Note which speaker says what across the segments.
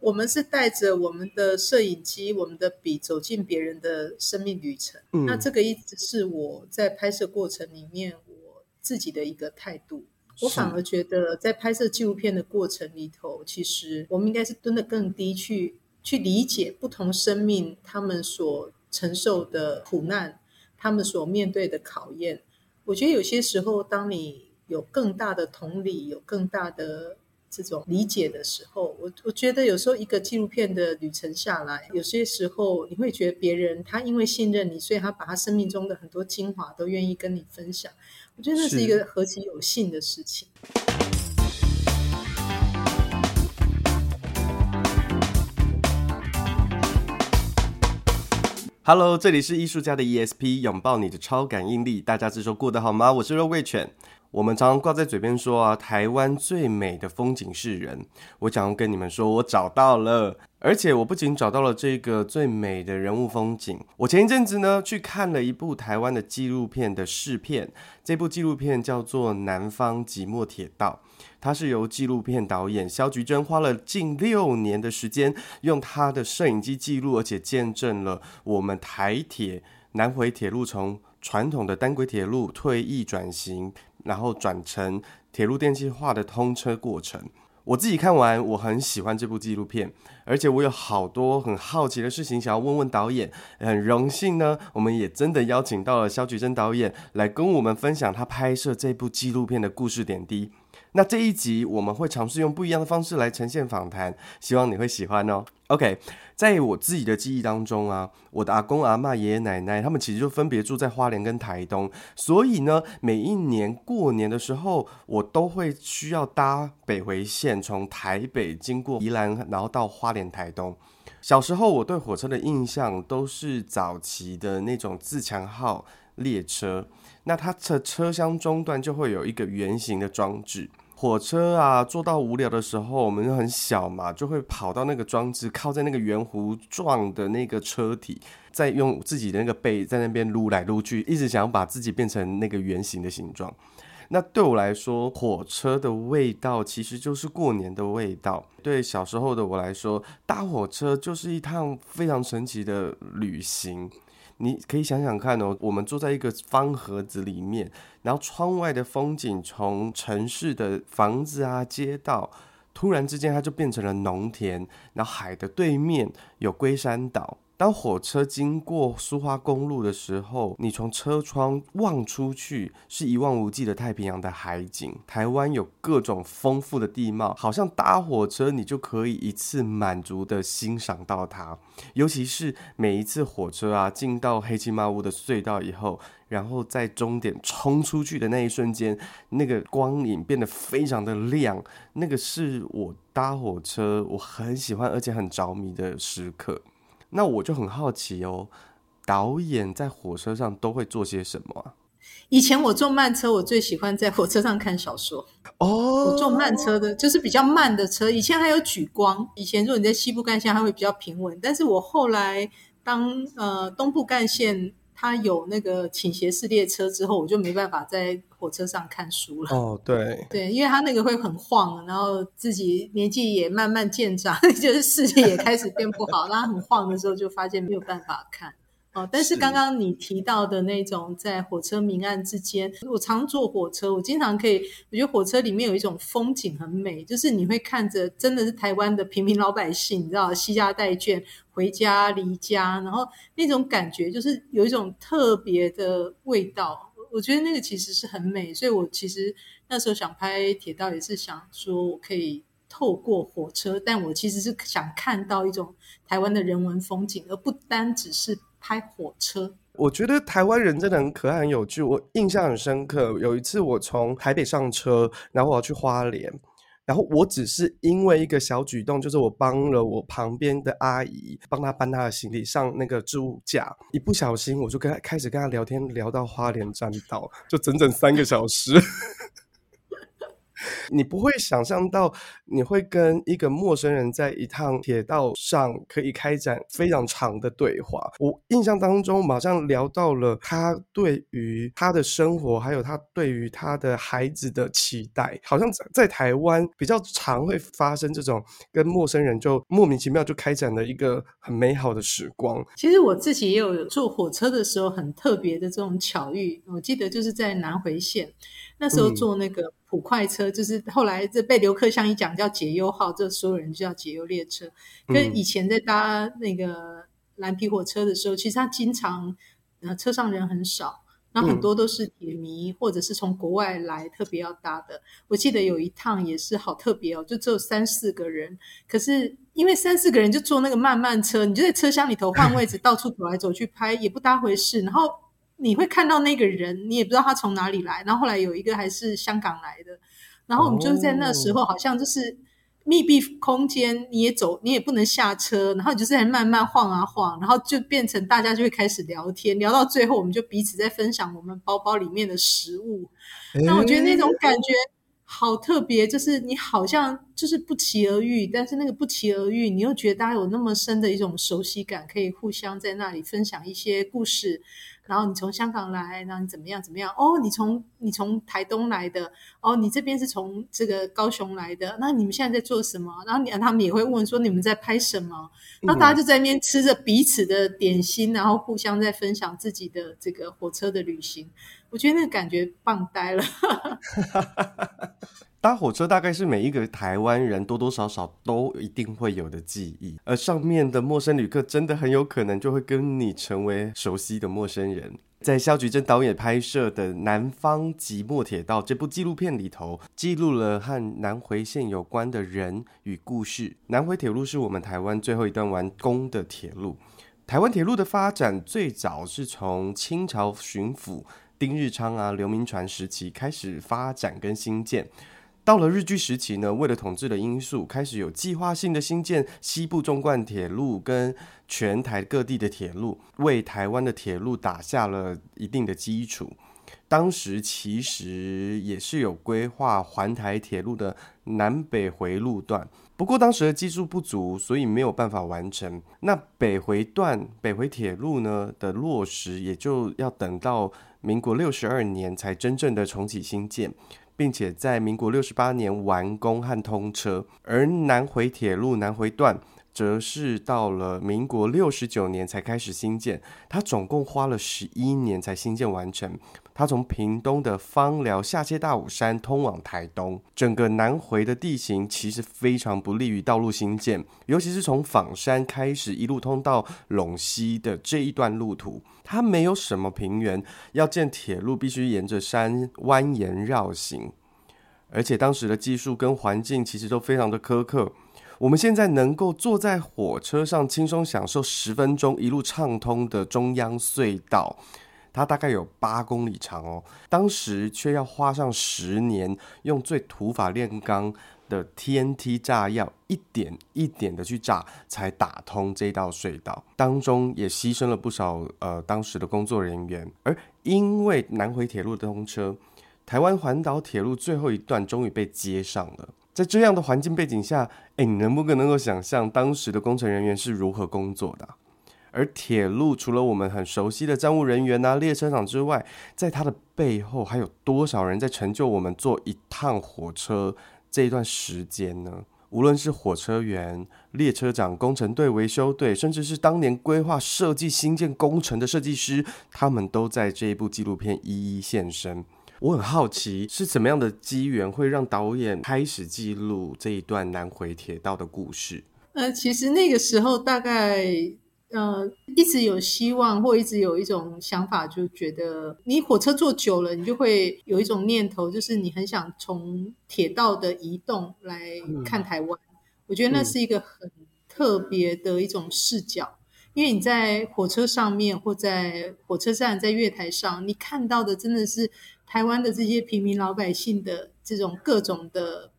Speaker 1: 我们是带着我们的摄影机、我们的笔走进别人的生命旅程。嗯，那这个一直是我在拍摄过程里面我自己的一个态度。我反而觉得，在拍摄纪录片的过程里头，其实我们应该是蹲得更低去，去去理解不同生命他们所承受的苦难，他们所面对的考验。我觉得有些时候，当你有更大的同理，有更大的这种理解的时候，我我觉得有时候一个纪录片的旅程下来，有些时候你会觉得别人他因为信任你，所以他把他生命中的很多精华都愿意跟你分享。我觉得那是一个何其有幸的事情。
Speaker 2: Hello，这里是艺术家的 ESP，拥抱你的超感应力。大家这周过得好吗？我是肉桂犬。我们常常挂在嘴边说啊，台湾最美的风景是人。我想要跟你们说，我找到了，而且我不仅找到了这个最美的人物风景。我前一阵子呢，去看了一部台湾的纪录片的试片，这部纪录片叫做《南方寂寞铁道》，它是由纪录片导演萧菊珍花了近六年的时间，用他的摄影机记录，而且见证了我们台铁南回铁路从传统的单轨铁路退役转型。然后转成铁路电气化的通车过程。我自己看完，我很喜欢这部纪录片，而且我有好多很好奇的事情想要问问导演。很荣幸呢，我们也真的邀请到了肖菊珍导演来跟我们分享他拍摄这部纪录片的故事点滴。那这一集我们会尝试用不一样的方式来呈现访谈，希望你会喜欢哦。OK，在我自己的记忆当中啊，我的阿公阿嬷、爷爷奶奶他们其实就分别住在花莲跟台东，所以呢，每一年过年的时候，我都会需要搭北回线，从台北经过宜兰，然后到花莲、台东。小时候我对火车的印象都是早期的那种自强号列车。那它的车厢中段就会有一个圆形的装置，火车啊坐到无聊的时候，我们就很小嘛，就会跑到那个装置，靠在那个圆弧状的那个车体，再用自己的那个背在那边撸来撸去，一直想把自己变成那个圆形的形状。那对我来说，火车的味道其实就是过年的味道。对小时候的我来说，搭火车就是一趟非常神奇的旅行。你可以想想看哦，我们坐在一个方盒子里面，然后窗外的风景从城市的房子啊、街道，突然之间它就变成了农田，然后海的对面有龟山岛。当火车经过苏花公路的时候，你从车窗望出去，是一望无际的太平洋的海景。台湾有各种丰富的地貌，好像搭火车你就可以一次满足的欣赏到它。尤其是每一次火车啊进到黑漆麻乌的隧道以后，然后在终点冲出去的那一瞬间，那个光影变得非常的亮，那个是我搭火车我很喜欢而且很着迷的时刻。那我就很好奇哦，导演在火车上都会做些什么啊？
Speaker 1: 以前我坐慢车，我最喜欢在火车上看小说。
Speaker 2: 哦，
Speaker 1: 我坐慢车的，就是比较慢的车。以前还有举光，以前如果你在西部干线，它会比较平稳。但是我后来当呃东部干线。他有那个倾斜式列车之后，我就没办法在火车上看书了。
Speaker 2: 哦，对，
Speaker 1: 对，因为他那个会很晃，然后自己年纪也慢慢渐长，就是视力也开始变不好，然后很晃的时候就发现没有办法看。哦，但是刚刚你提到的那种在火车明暗之间，我常坐火车，我经常可以，我觉得火车里面有一种风景很美，就是你会看着真的是台湾的平民老百姓，你知道，西家带眷回家离家，然后那种感觉就是有一种特别的味道，我觉得那个其实是很美，所以我其实那时候想拍铁道也是想说我可以透过火车，但我其实是想看到一种台湾的人文风景，而不单只是。拍火车，
Speaker 2: 我觉得台湾人真的很可爱、很有趣。我印象很深刻，有一次我从台北上车，然后我要去花莲，然后我只是因为一个小举动，就是我帮了我旁边的阿姨，帮她搬她的行李上那个置物架，一不小心我就跟她开始跟她聊天，聊到花莲站到，就整整三个小时。你不会想象到你会跟一个陌生人在一趟铁道上可以开展非常长的对话。我印象当中，马上聊到了他对于他的生活，还有他对于他的孩子的期待。好像在台湾比较常会发生这种跟陌生人就莫名其妙就开展了一个很美好的时光。
Speaker 1: 其实我自己也有坐火车的时候很特别的这种巧遇，我记得就是在南回线。那时候坐那个普快车，嗯、就是后来这被刘克襄一讲叫解忧号，这所有人就叫解忧列车。跟以前在搭那个蓝皮火车的时候，其实他经常呃车上人很少，然后很多都是铁迷、嗯、或者是从国外来特别要搭的。我记得有一趟也是好特别哦，就只有三四个人，可是因为三四个人就坐那个慢慢车，你就在车厢里头换位置，到处走来走去拍，也不当回事，然后。你会看到那个人，你也不知道他从哪里来。然后后来有一个还是香港来的，然后我们就是在那时候，好像就是密闭空间，你也走，你也不能下车，然后你就是在慢慢晃啊晃，然后就变成大家就会开始聊天，聊到最后，我们就彼此在分享我们包包里面的食物。那我觉得那种感觉好特别，就是你好像就是不期而遇，但是那个不期而遇，你又觉得大家有那么深的一种熟悉感，可以互相在那里分享一些故事。然后你从香港来，然后你怎么样怎么样？哦，你从你从台东来的，哦，你这边是从这个高雄来的，那你们现在在做什么？然后你他们也会问说你们在拍什么？然后大家就在那边吃着彼此的点心，然后互相在分享自己的这个火车的旅行。我觉得那个感觉棒呆了。
Speaker 2: 搭火车大概是每一个台湾人多多少少都一定会有的记忆，而上面的陌生旅客真的很有可能就会跟你成为熟悉的陌生人。在萧菊珍导演拍摄的《南方寂寞铁道》这部纪录片里头，记录了和南回线有关的人与故事。南回铁路是我们台湾最后一段完工的铁路。台湾铁路的发展最早是从清朝巡抚丁日昌啊、刘铭传时期开始发展跟兴建。到了日据时期呢，为了统治的因素，开始有计划性的兴建西部纵贯铁路跟全台各地的铁路，为台湾的铁路打下了一定的基础。当时其实也是有规划环台铁路的南北回路段，不过当时的技术不足，所以没有办法完成。那北回段北回铁路呢的落实，也就要等到民国六十二年才真正的重启兴建。并且在民国六十八年完工和通车，而南回铁路南回段则是到了民国六十九年才开始新建，它总共花了十一年才新建完成。它从屏东的枋寮下切大武山通往台东，整个南回的地形其实非常不利于道路兴建，尤其是从枋山开始一路通到陇西的这一段路途，它没有什么平原，要建铁路必须沿着山蜿蜒绕行，而且当时的技术跟环境其实都非常的苛刻。我们现在能够坐在火车上轻松享受十分钟一路畅通的中央隧道。它大概有八公里长哦，当时却要花上十年，用最土法炼钢的 TNT 炸药，一点一点的去炸，才打通这道隧道。当中也牺牲了不少呃当时的工作人员。而因为南回铁路的通车，台湾环岛铁路最后一段终于被接上了。在这样的环境背景下，诶，你能不能够想象当时的工程人员是如何工作的？而铁路除了我们很熟悉的站务人员呐、列车长之外，在它的背后还有多少人在成就我们坐一趟火车这一段时间呢？无论是火车员、列车长、工程队、维修队，甚至是当年规划设计新建工程的设计师，他们都在这一部纪录片一一现身。我很好奇，是怎么样的机缘会让导演开始记录这一段南回铁道的故事？
Speaker 1: 呃，其实那个时候大概。呃，一直有希望，或一直有一种想法，就觉得你火车坐久了，你就会有一种念头，就是你很想从铁道的移动来看台湾。嗯、我觉得那是一个很特别的一种视角，嗯、因为你在火车上面，或在火车站，在月台上，你看到的真的是台湾的这些平民老百姓的这种各种的。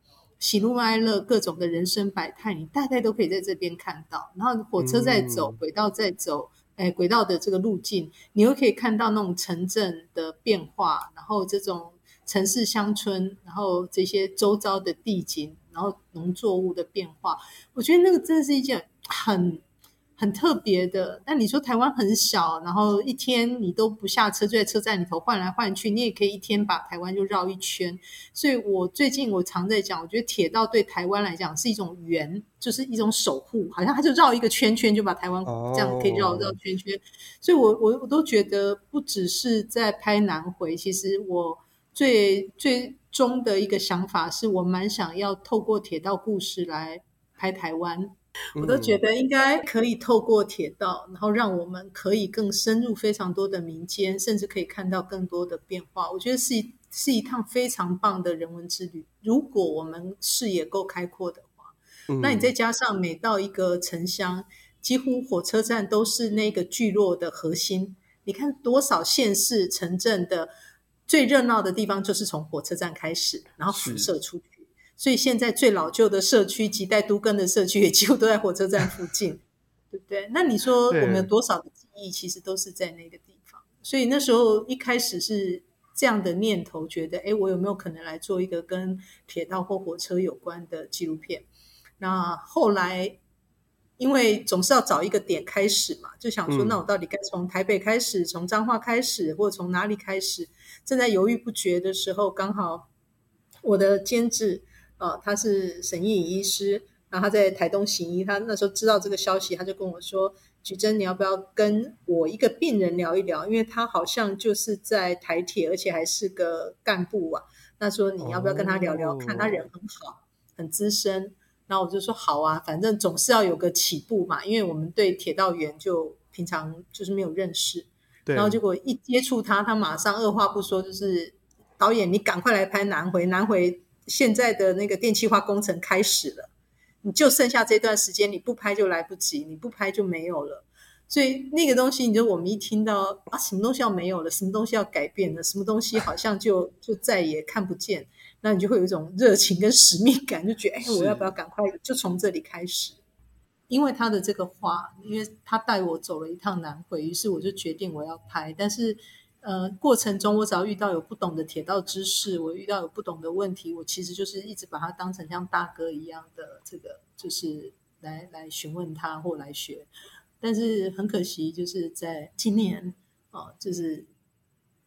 Speaker 1: 喜怒哀乐，各种的人生百态，你大概都可以在这边看到。然后火车在走，轨道在走，哎，轨道的这个路径，你又可以看到那种城镇的变化，然后这种城市乡村，然后这些周遭的地景，然后农作物的变化，我觉得那个真的是一件很。很特别的，但你说台湾很小，然后一天你都不下车，就在车站里头换来换去，你也可以一天把台湾就绕一圈。所以我最近我常在讲，我觉得铁道对台湾来讲是一种圆，就是一种守护，好像它就绕一个圈圈，就把台湾这样可以绕绕圈圈。Oh. 所以我我我都觉得，不只是在拍南回，其实我最最终的一个想法是，我蛮想要透过铁道故事来拍台湾。我都觉得应该可以透过铁道，然后让我们可以更深入非常多的民间，甚至可以看到更多的变化。我觉得是一是一趟非常棒的人文之旅。如果我们视野够开阔的话，那你再加上每到一个城乡，几乎火车站都是那个聚落的核心。你看多少县市城镇的最热闹的地方，就是从火车站开始，然后辐射出去。所以现在最老旧的社区，及待都更的社区，也几乎都在火车站附近，对不对？那你说我们有多少的记忆，其实都是在那个地方。所以那时候一开始是这样的念头，觉得，哎，我有没有可能来做一个跟铁道或火车有关的纪录片？那后来，因为总是要找一个点开始嘛，就想说，那我到底该从台北开始，从彰化开始，或者从哪里开始？正在犹豫不决的时候，刚好我的监制。哦，他是沈一颖医师，然后他在台东行医。他那时候知道这个消息，他就跟我说：“菊贞，你要不要跟我一个病人聊一聊？因为他好像就是在台铁，而且还是个干部啊。那说你要不要跟他聊聊看？他人很好，很资深。然后我就说好啊，反正总是要有个起步嘛。因为我们对铁道员就平常就是没有认识。对。然后结果一接触他，他马上二话不说，就是导演，你赶快来拍南回，南回。”现在的那个电气化工程开始了，你就剩下这段时间，你不拍就来不及，你不拍就没有了。所以那个东西，你就我们一听到啊，什么东西要没有了，什么东西要改变了，什么东西好像就就再也看不见，那你就会有一种热情跟使命感，就觉得哎，我要不要赶快就从这里开始？因为他的这个话，因为他带我走了一趟南回，于是我就决定我要拍，但是。呃，过程中我只要遇到有不懂的铁道知识，我遇到有不懂的问题，我其实就是一直把它当成像大哥一样的这个，就是来来询问他或来学。但是很可惜，就是在今年哦，就是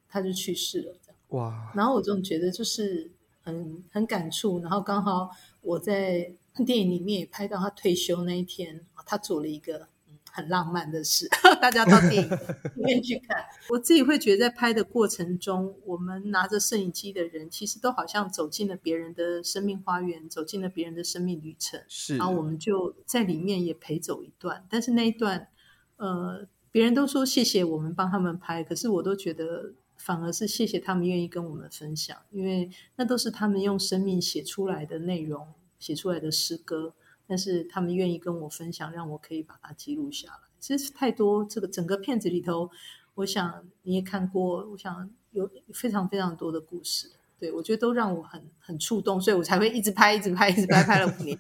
Speaker 1: 他就去世了，这样。哇！然后我总觉得就是很很感触，然后刚好我在电影里面也拍到他退休那一天，他做了一个。很浪漫的事，大家到电影里面去看。我自己会觉得，在拍的过程中，我们拿着摄影机的人，其实都好像走进了别人的生命花园，走进了别人的生命旅程。是，然后我们就在里面也陪走一段。但是那一段，呃，别人都说谢谢我们帮他们拍，可是我都觉得反而是谢谢他们愿意跟我们分享，因为那都是他们用生命写出来的内容，写出来的诗歌。但是他们愿意跟我分享，让我可以把它记录下来。其实太多，这个整个片子里头，我想你也看过，我想有非常非常多的故事。对，我觉得都让我很很触动，所以我才会一直拍，一直拍，一直拍，拍了五年。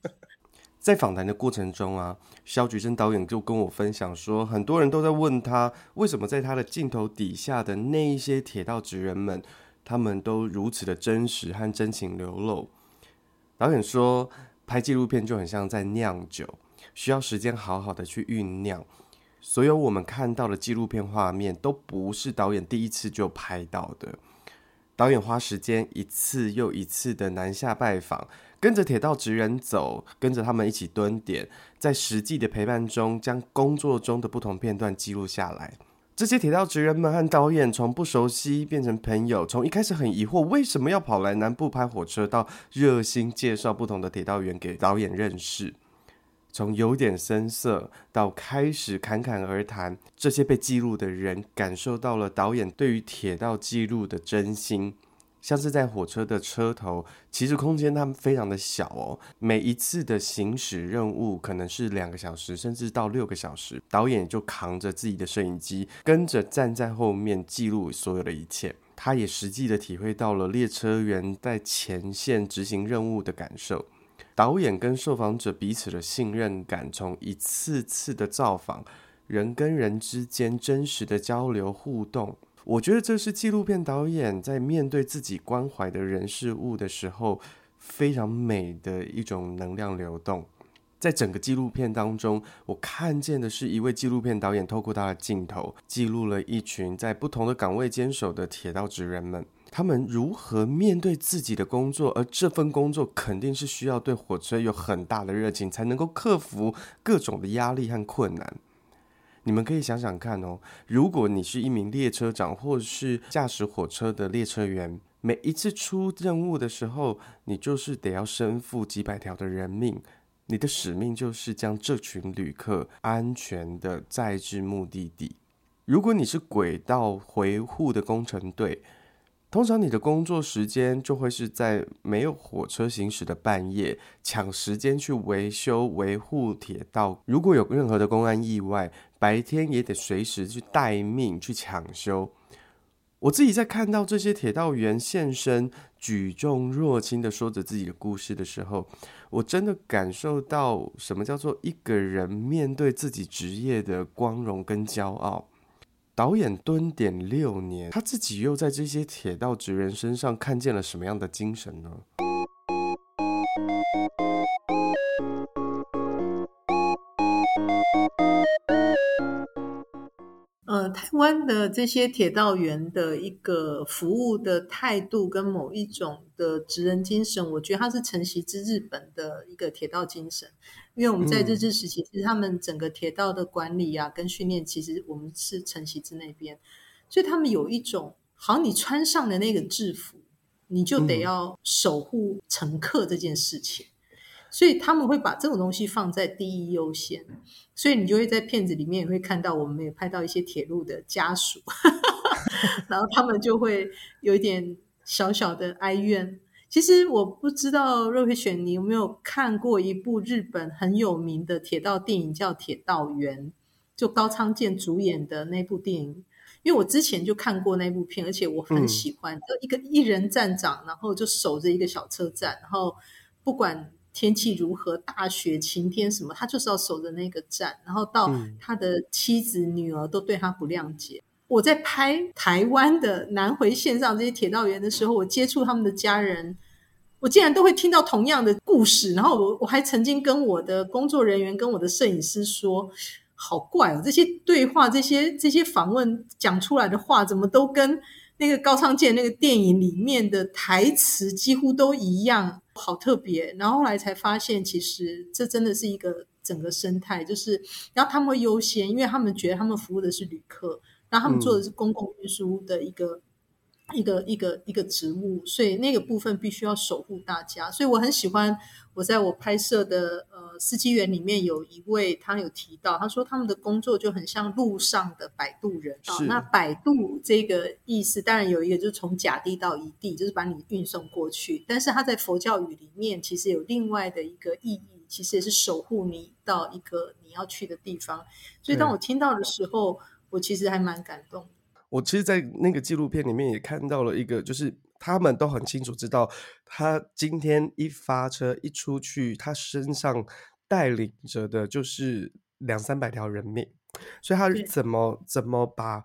Speaker 2: 在访谈的过程中啊，肖菊生导演就跟我分享说，很多人都在问他，为什么在他的镜头底下的那一些铁道职人们，他们都如此的真实和真情流露。导演说。拍纪录片就很像在酿酒，需要时间好好的去酝酿。所有我们看到的纪录片画面都不是导演第一次就拍到的。导演花时间一次又一次的南下拜访，跟着铁道职人走，跟着他们一起蹲点，在实际的陪伴中，将工作中的不同片段记录下来。这些铁道职人们和导演从不熟悉变成朋友，从一开始很疑惑为什么要跑来南部拍火车，到热心介绍不同的铁道员给导演认识，从有点生涩到开始侃侃而谈，这些被记录的人感受到了导演对于铁道记录的真心。像是在火车的车头，其实空间它非常的小哦。每一次的行驶任务可能是两个小时，甚至到六个小时，导演就扛着自己的摄影机，跟着站在后面记录所有的一切。他也实际的体会到了列车员在前线执行任务的感受。导演跟受访者彼此的信任感，从一次次的造访，人跟人之间真实的交流互动。我觉得这是纪录片导演在面对自己关怀的人事物的时候，非常美的一种能量流动。在整个纪录片当中，我看见的是一位纪录片导演透过他的镜头，记录了一群在不同的岗位坚守的铁道职人们，他们如何面对自己的工作，而这份工作肯定是需要对火车有很大的热情，才能够克服各种的压力和困难。你们可以想想看哦，如果你是一名列车长，或是驾驶火车的列车员，每一次出任务的时候，你就是得要身负几百条的人命，你的使命就是将这群旅客安全的载至目的地。如果你是轨道维护的工程队，通常你的工作时间就会是在没有火车行驶的半夜，抢时间去维修维护铁道。如果有任何的公安意外，白天也得随时去待命去抢修。我自己在看到这些铁道员现身，举重若轻的说着自己的故事的时候，我真的感受到什么叫做一个人面对自己职业的光荣跟骄傲。导演蹲点六年，他自己又在这些铁道职员身上看见了什么样的精神呢？
Speaker 1: 湾的这些铁道员的一个服务的态度跟某一种的职人精神，我觉得它是承袭自日本的一个铁道精神。因为我们在日治时期，其实他们整个铁道的管理啊，跟训练，其实我们是承袭自那边，所以他们有一种，好像你穿上的那个制服，你就得要守护乘客这件事情，所以他们会把这种东西放在第一优先，所以你就会在片子里面也会看到，我们也拍到一些铁路的家属，然后他们就会有一点小小的哀怨。其实我不知道若慧泉，你有没有看过一部日本很有名的铁道电影，叫《铁道员》，就高仓健主演的那部电影。因为我之前就看过那部片，而且我很喜欢，就一个一人站长，然后就守着一个小车站，然后不管天气如何，大雪、晴天什么，他就是要守着那个站，然后到他的妻子、女儿都对他不谅解。我在拍台湾的南回线上这些铁道员的时候，我接触他们的家人。我竟然都会听到同样的故事，然后我我还曾经跟我的工作人员、跟我的摄影师说：“好怪哦，这些对话、这些这些访问讲出来的话，怎么都跟那个高仓健那个电影里面的台词几乎都一样，好特别。”然后后来才发现，其实这真的是一个整个生态，就是然后他们会优先，因为他们觉得他们服务的是旅客，然后他们做的是公共运输的一个。一个一个一个职务，所以那个部分必须要守护大家。所以我很喜欢我在我拍摄的呃司机员里面有一位，他有提到，他说他们的工作就很像路上的摆渡人。是。那摆渡这个意思，当然有一个就是从甲地到乙地，就是把你运送过去。但是他在佛教语里面，其实有另外的一个意义，其实也是守护你到一个你要去的地方。所以当我听到的时候，我其实还蛮感动。
Speaker 2: 我其实，在那个纪录片里面也看到了一个，就是他们都很清楚知道，他今天一发车一出去，他身上带领着的就是两三百条人命，所以他是怎么怎么把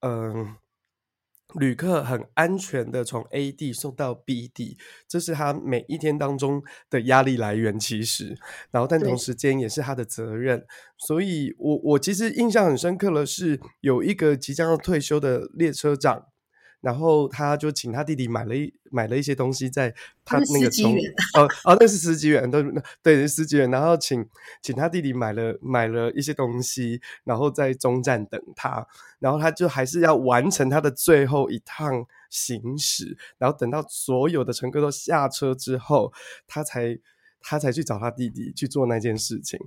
Speaker 2: 嗯。呃旅客很安全的从 A 地送到 B 地，这是他每一天当中的压力来源。其实，然后但同时间也是他的责任。所以我我其实印象很深刻的是，有一个即将要退休的列车长。然后他就请他弟弟买了一买了一些东西，在他那个中哦哦，那是十几元，对对，是司机员。然后请请他弟弟买了买了一些东西，然后在中站等他。然后他就还是要完成他的最后一趟行驶，然后等到所有的乘客都下车之后，他才。他才去找他弟弟去做那件事情，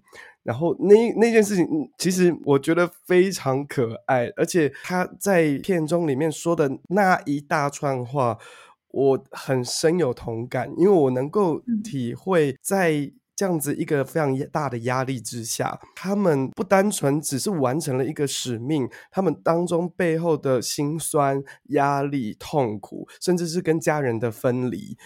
Speaker 2: 然后那那件事情，其实我觉得非常可爱，而且他在片中里面说的那一大串话，我很深有同感，因为我能够体会在这样子一个非常大的压力之下，他们不单纯只是完成了一个使命，他们当中背后的辛酸、压力、痛苦，甚至是跟家人的分离。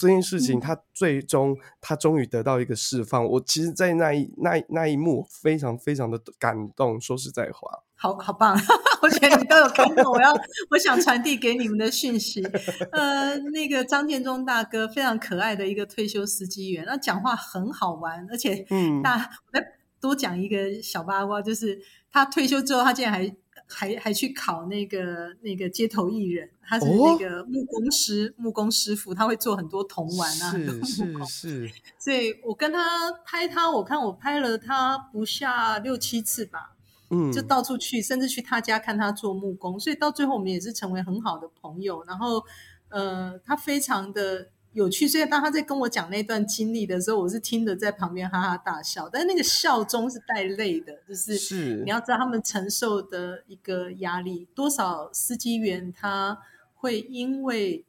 Speaker 2: 这件事情，他最终，他终于得到一个释放。我其实，在那一那那一幕，非常非常的感动。说实在话，
Speaker 1: 好好棒，我觉得你都有看过，我要我想传递给你们的讯息。呃，那个张建忠大哥非常可爱的一个退休司机员，那讲话很好玩，而且大，嗯，我再多讲一个小八卦，就是他退休之后，他竟然还。还还去考那个那个街头艺人，他是那个木工师、哦、木工师傅，他会做很多铜玩啊，
Speaker 2: 是
Speaker 1: 是是，
Speaker 2: 是
Speaker 1: 所以我跟他拍他，我看我拍了他不下六七次吧，嗯，就到处去，甚至去他家看他做木工，所以到最后我们也是成为很好的朋友。然后，呃，他非常的。有趣，所以当他在跟我讲那段经历的时候，我是听着在旁边哈哈大笑，但是那个笑中是带泪的，就是是你要知道他们承受的一个压力，多少司机员他会因为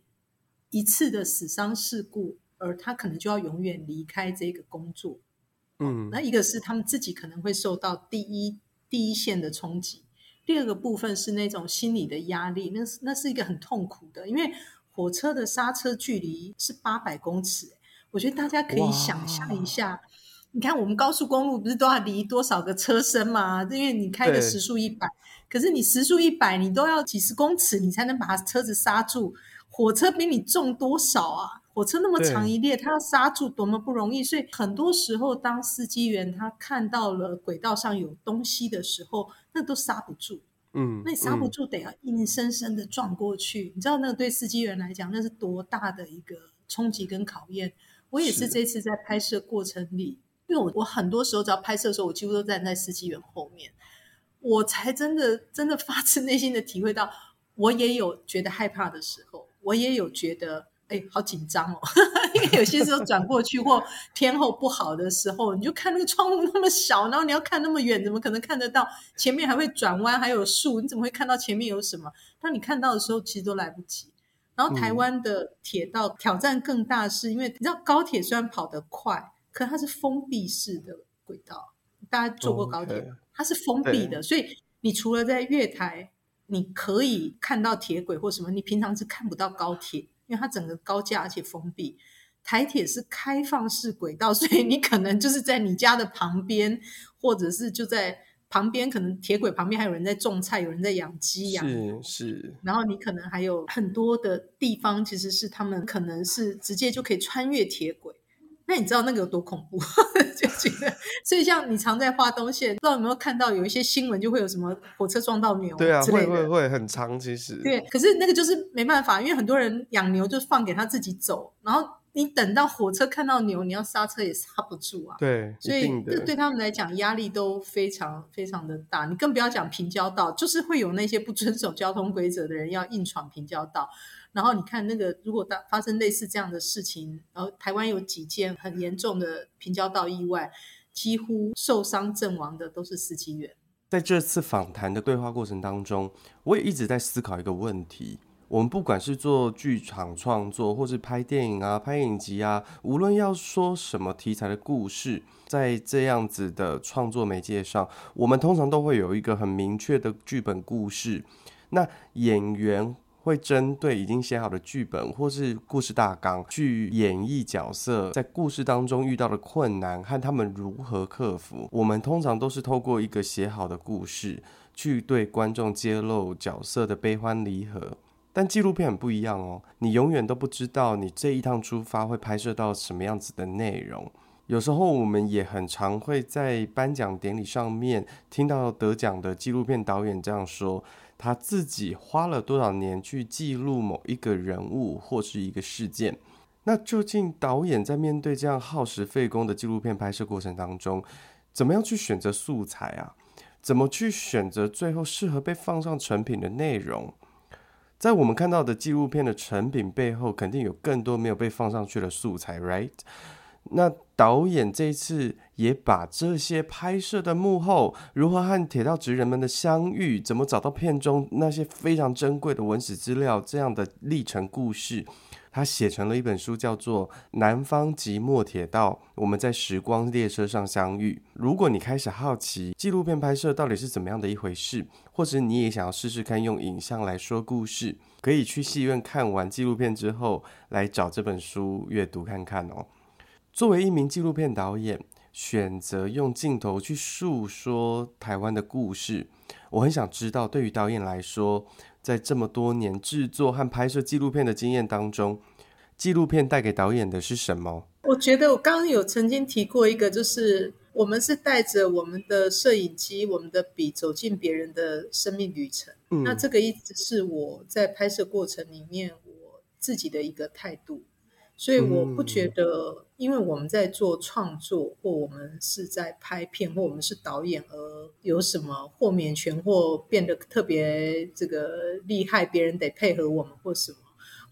Speaker 1: 一次的死伤事故，而他可能就要永远离开这个工作。嗯，那一个是他们自己可能会受到第一第一线的冲击，第二个部分是那种心理的压力，那是那是一个很痛苦的，因为。火车的刹车距离是八百公尺，我觉得大家可以想象一下。你看，我们高速公路不是都要离多少个车身吗？因为你开的时速一百，可是你时速一百，你都要几十公尺，你才能把车子刹住。火车比你重多少啊？火车那么长一列，他要刹住多么不容易。所以很多时候，当司机员他看到了轨道上有东西的时候，那都刹不住。嗯，那你刹不住，得要硬生生的撞过去。嗯、你知道，那个对司机员来讲，那是多大的一个冲击跟考验。我也是这次在拍摄过程里，因为我我很多时候只要拍摄的时候，我几乎都站在司机员后面，我才真的真的发自内心的体会到，我也有觉得害怕的时候，我也有觉得。哎，好紧张哦！因为有些时候转过去或天候不好的时候，你就看那个窗户那么小，然后你要看那么远，怎么可能看得到？前面还会转弯，还有树，你怎么会看到前面有什么？当你看到的时候，其实都来不及。然后台湾的铁道挑战更大，是因为你知道高铁虽然跑得快，可它是封闭式的轨道。大家坐过高铁，Okay. 它是封闭的，所以你除了在月台你可以看到铁轨或什么，你平常是看不到高铁。因为它整个高架而且封闭，台铁是开放式轨道，所以你可能就是在你家的旁边，或者是就在旁边，可能铁轨旁边还有人在种菜，有人在养鸡养，是是。然后你可能还有很多的地方，其实是他们可能是直接就可以穿越铁轨。那你知道那个有多恐怖？就觉得，所以像你常在花东线，不知道有没有看到有一些新闻，就会有什么火车撞到牛，对啊，会会
Speaker 2: 会很长，其实。
Speaker 1: 对，可是那个就是没办法，因为很多人养牛就放给他自己走，然后你等到火车看到牛，你要刹车也刹不住啊。
Speaker 2: 对，
Speaker 1: 所以这对他们来讲压力都非常非常的大。你更不要讲平交道，就是会有那些不遵守交通规则的人要硬闯平交道。然后你看那个，如果发发生类似这样的事情，然后台湾有几件很严重的平交道意外，几乎受伤阵亡的都是司机员。
Speaker 2: 在这次访谈的对话过程当中，我也一直在思考一个问题：我们不管是做剧场创作，或是拍电影啊、拍影集啊，无论要说什么题材的故事，在这样子的创作媒介上，我们通常都会有一个很明确的剧本故事。那演员。会针对已经写好的剧本或是故事大纲去演绎角色在故事当中遇到的困难和他们如何克服。我们通常都是透过一个写好的故事去对观众揭露角色的悲欢离合。但纪录片很不一样哦，你永远都不知道你这一趟出发会拍摄到什么样子的内容。有时候我们也很常会在颁奖典礼上面听到得奖的纪录片导演这样说。他自己花了多少年去记录某一个人物或是一个事件？那究竟导演在面对这样耗时费工的纪录片拍摄过程当中，怎么样去选择素材啊？怎么去选择最后适合被放上成品的内容？在我们看到的纪录片的成品背后，肯定有更多没有被放上去的素材，right？那导演这次也把这些拍摄的幕后，如何和铁道职人们的相遇，怎么找到片中那些非常珍贵的文史资料，这样的历程故事，他写成了一本书，叫做《南方寂寞铁道：我们在时光列车上相遇》。如果你开始好奇纪录片拍摄到底是怎么样的一回事，或者你也想要试试看用影像来说故事，可以去戏院看完纪录片之后，来找这本书阅读看看哦。作为一名纪录片导演，选择用镜头去诉说台湾的故事。我很想知道，对于导演来说，在这么多年制作和拍摄纪录片的经验当中，纪录片带给导演的是什么？
Speaker 1: 我觉得我刚刚有曾经提过一个，就是我们是带着我们的摄影机、我们的笔走进别人的生命旅程。嗯，那这个一直是我在拍摄过程里面我自己的一个态度。所以我不觉得，因为我们在做创作，或我们是在拍片，或我们是导演，而有什么豁免权或变得特别这个厉害，别人得配合我们或什么。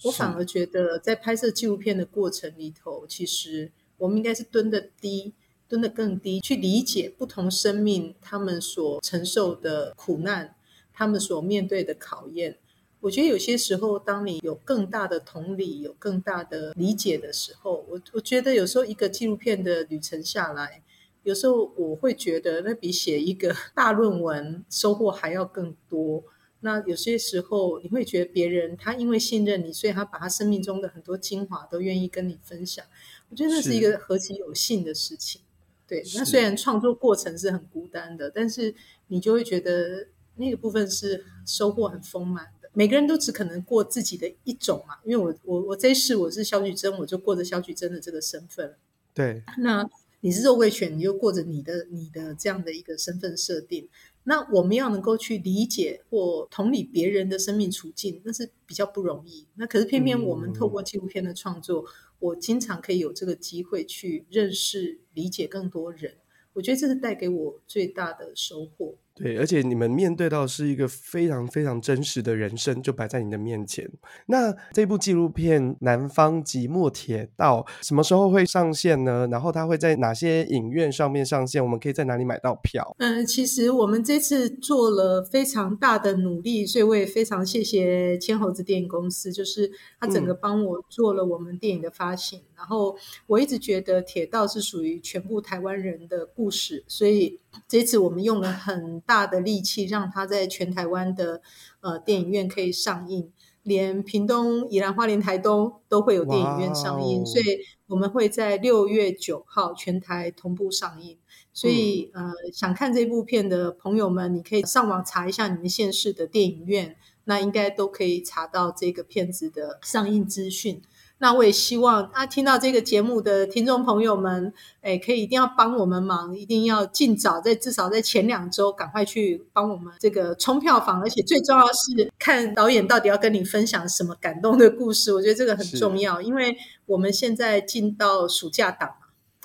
Speaker 1: 我反而觉得，在拍摄纪录片的过程里头，其实我们应该是蹲得低，蹲得更低，去理解不同生命他们所承受的苦难，他们所面对的考验。我觉得有些时候，当你有更大的同理、有更大的理解的时候，我我觉得有时候一个纪录片的旅程下来，有时候我会觉得那比写一个 大论文收获还要更多。那有些时候你会觉得别人他因为信任你，所以他把他生命中的很多精华都愿意跟你分享。我觉得那是一个何其有幸的事情。对，那虽然创作过程是很孤单的，但是你就会觉得那个部分是收获很丰满。每个人都只可能过自己的一种嘛，因为我我我这一世我是萧菊珍，我就过着萧菊珍的这个身份。
Speaker 2: 对，
Speaker 1: 那你是肉桂犬，你就过着你的你的这样的一个身份设定。那我们要能够去理解或同理别人的生命处境，那是比较不容易。那可是偏偏我们透过纪录片的创作，嗯、我经常可以有这个机会去认识、理解更多人。我觉得这是带给我最大的收获。
Speaker 2: 对，而且你们面对到是一个非常非常真实的人生，就摆在你的面前。那这部纪录片《南方即墨铁道》什么时候会上线呢？然后它会在哪些影院上面上线？我们可以在哪里买到票？
Speaker 1: 嗯，其实我们这次做了非常大的努力，所以我也非常谢谢千猴子电影公司，就是他整个帮我做了我们电影的发行。嗯、然后我一直觉得铁道是属于全部台湾人的故事，所以 这次我们用了很大的力气，让它在全台湾的呃电影院可以上映，连屏东、宜兰花莲、台东都会有电影院上映，Wow. 所以我们会在六月九号全台同步上映。所以呃，想看这部片的朋友们，你可以上网查一下你们县市的电影院，那应该都可以查到这个片子的上映资讯。那我也希望啊，听到这个节目的听众朋友们，哎，可以一定要帮我们忙，一定要尽早在至少在前两周赶快去帮我们这个冲票房，而且最重要是看导演到底要跟你分享什么感动的故事，我觉得这个很重要，因为我们现在进到暑假档。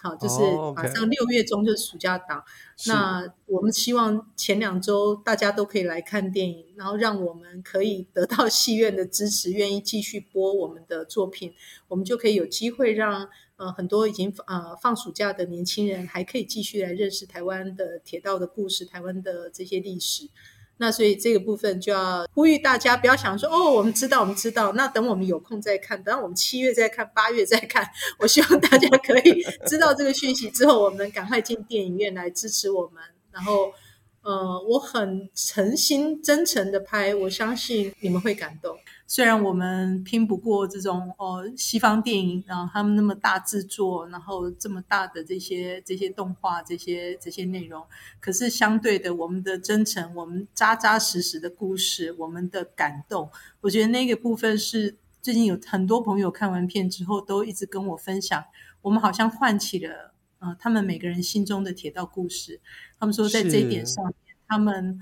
Speaker 1: 好，就是马上六月中就是暑假档。Oh, okay. 那我们希望前两周大家都可以来看电影，然后让我们可以得到戏院的支持，愿意继续播我们的作品，我们就可以有机会让呃很多已经呃放暑假的年轻人还可以继续来认识台湾的铁道的故事，台湾的这些历史。那所以这个部分就要呼吁大家不要想说哦，我们知道，我们知道。那等我们有空再看，等我们七月再看，八月再看。我希望大家可以知道这个讯息之后，我们赶快进电影院来支持我们。然后，呃，我很诚心真诚的拍，我相信你们会感动。虽然我们拼不过这种哦西方电影，然后他们那么大制作，然后这么大的这些这些动画，这些这些内容，可是相对的，我们的真诚，我们扎扎实实的故事，我们的感动，我觉得那个部分是最近有很多朋友看完片之后都一直跟我分享，我们好像唤起了呃他们每个人心中的铁道故事，他们说在这一点上面，他们。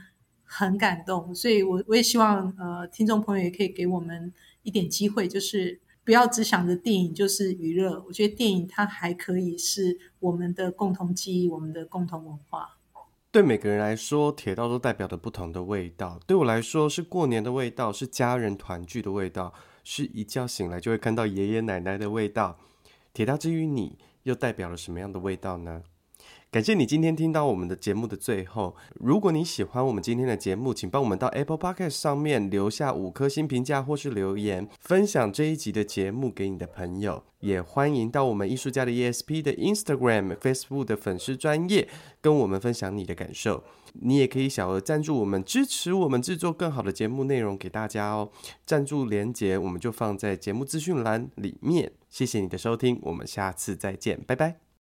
Speaker 1: 很感动，所以我我也希望呃，听众朋友也可以给我们一点机会，就是不要只想着电影就是娱乐。我觉得电影它还可以是我们的共同记忆，我们的共同文化。
Speaker 2: 对每个人来说，铁道都代表着不同的味道。对我来说，是过年的味道，是家人团聚的味道，是一觉醒来就会看到爷爷奶奶的味道。铁道之于你，又代表了什么样的味道呢？感谢你今天听到我们的节目的最后。如果你喜欢我们今天的节目，请帮我们到 Apple Podcast 上面留下五颗星评价或是留言，分享这一集的节目给你的朋友。也欢迎到我们艺术家的 ESP 的 Instagram、Facebook 的粉丝专页，跟我们分享你的感受。你也可以小额赞助我们，支持我们制作更好的节目内容给大家哦。赞助连结我们就放在节目资讯栏里面。谢谢你的收听，我们下次再见，拜拜。